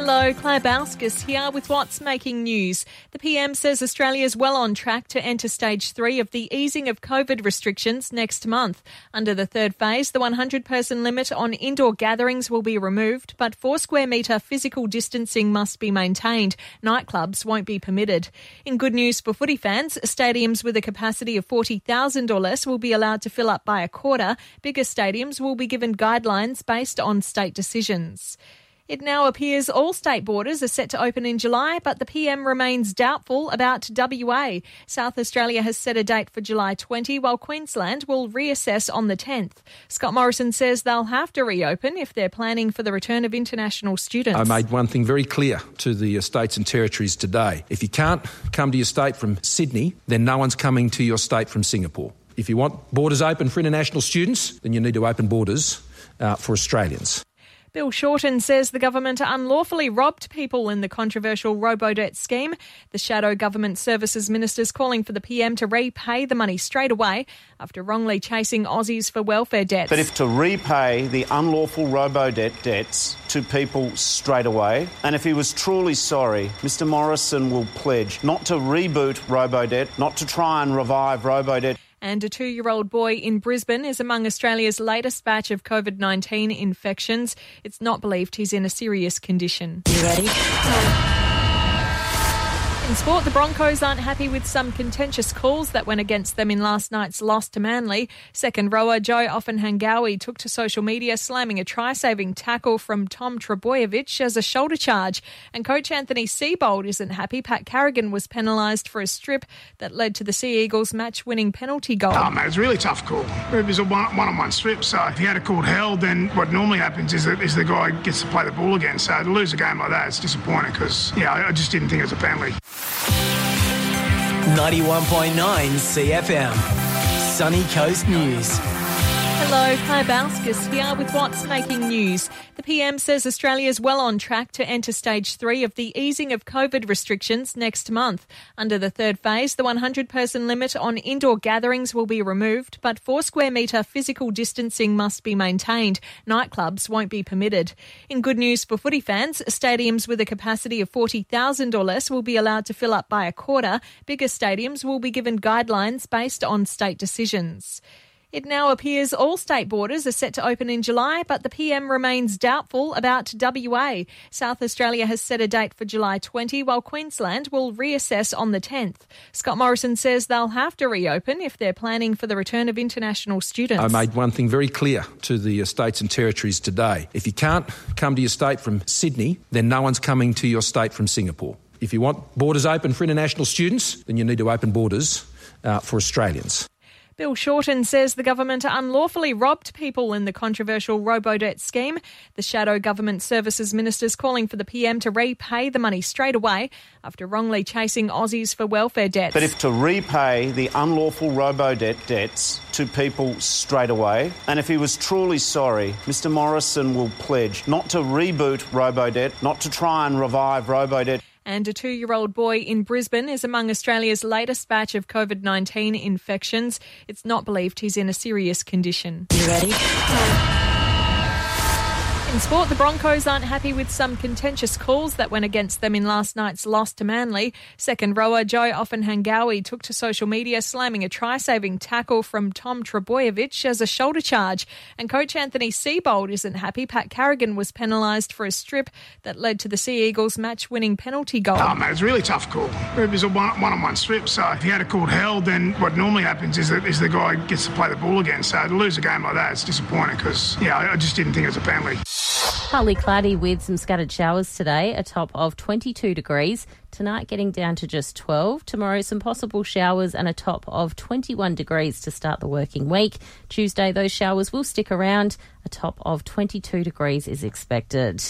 Hello, Claire Bauskas here with what's making news. The PM says Australia is well on track to enter stage three of the easing of COVID restrictions next month. Under the third phase, the 100 person limit on indoor gatherings will be removed, but four square metre physical distancing must be maintained. Nightclubs won't be permitted. In good news for footy fans, stadiums with a capacity of 40,000 or less will be allowed to fill up by a quarter. Bigger stadiums will be given guidelines based on state decisions. It now appears all state borders are set to open in July, but the PM remains doubtful about WA. South Australia has set a date for July 20, while Queensland will reassess on the 10th. Scott Morrison says they'll have to reopen if they're planning for the return of international students. I made one thing very clear to the states and territories today. If you can't come to your state from Sydney, then no one's coming to your state from Singapore. If you want borders open for international students, then you need to open borders uh, for Australians. Bill Shorten says the government unlawfully robbed people in the controversial robo-debt scheme. The shadow government services minister's calling for the PM to repay the money straight away after wrongly chasing Aussies for welfare debts. But if to repay the unlawful robo-debt debts to people straight away, and if he was truly sorry, Mr Morrison will pledge not to reboot robo-debt, not to try and revive robo-debt. And a two year old boy in Brisbane is among Australia's latest batch of COVID 19 infections. It's not believed he's in a serious condition. You ready? In sport, the Broncos aren't happy with some contentious calls that went against them in last night's loss to Manly. Second rower Joe Ofahengaue took to social media slamming a try-saving tackle from Tom Trbojevic as a shoulder charge. And coach Anthony Seibold isn't happy. Pat Carrigan was penalised for a strip that led to the Sea Eagles match-winning penalty goal. Oh, man, it's a really tough call. It was a one-on-one strip, so if he had a called held, then what normally happens is that is the guy gets to play the ball again. So to lose a game like that, it's disappointing because, yeah, I just didn't think it was a penalty. 91.9 Sea FM. Sunny Coast News. Hello, Claire Bauskas here with what's making news. PM says Australia is well on track to enter stage three of the easing of COVID restrictions next month. Under the third phase, the 100 person limit on indoor gatherings will be removed, but four square metre physical distancing must be maintained. Nightclubs won't be permitted. In good news for footy fans, stadiums with a capacity of 40,000 or less will be allowed to fill up by a quarter. Bigger stadiums will be given guidelines based on state decisions. It now appears all state borders are set to open in July, but the PM remains doubtful about WA. South Australia has set a date for July 20, while Queensland will reassess on the 10th. Scott Morrison says they'll have to reopen if they're planning for the return of international students. I made one thing very clear to the states and territories today. If you can't come to your state from Sydney, then no one's coming to your state from Singapore. If you want borders open for international students, then you need to open borders uh, for Australians. Bill Shorten says the government unlawfully robbed people in the controversial robo-debt scheme. The shadow government services minister's calling for the PM to repay the money straight away after wrongly chasing Aussies for welfare debts. But if to repay the unlawful robo-debt debts to people straight away, and if he was truly sorry, Mr Morrison will pledge not to reboot robo-debt, not to try and revive robo-debt. And a two year old boy in Brisbane is among Australia's latest batch of COVID 19 infections. It's not believed he's in a serious condition. You ready? In sport, the Broncos aren't happy with some contentious calls that went against them in last night's loss to Manly. Second rower Joe Ofahengaue took to social media slamming a try-saving tackle from Tom Trbojevic as a shoulder charge. And coach Anthony Seibold isn't happy. Pat Carrigan was penalised for a strip that led to the Sea Eagles match-winning penalty goal. Oh, man, it's really tough call. It was a one-on-one strip, so if he had a called held, then what normally happens is that is the guy gets to play the ball again. So to lose a game like that, it's disappointing because, yeah, I just didn't think it was a penalty. Partly cloudy with some scattered showers today, a top of 22 degrees. Tonight getting down to just 12. Tomorrow, some possible showers and a top of 21 degrees to start the working week. Tuesday, those showers will stick around. A top of 22 degrees is expected.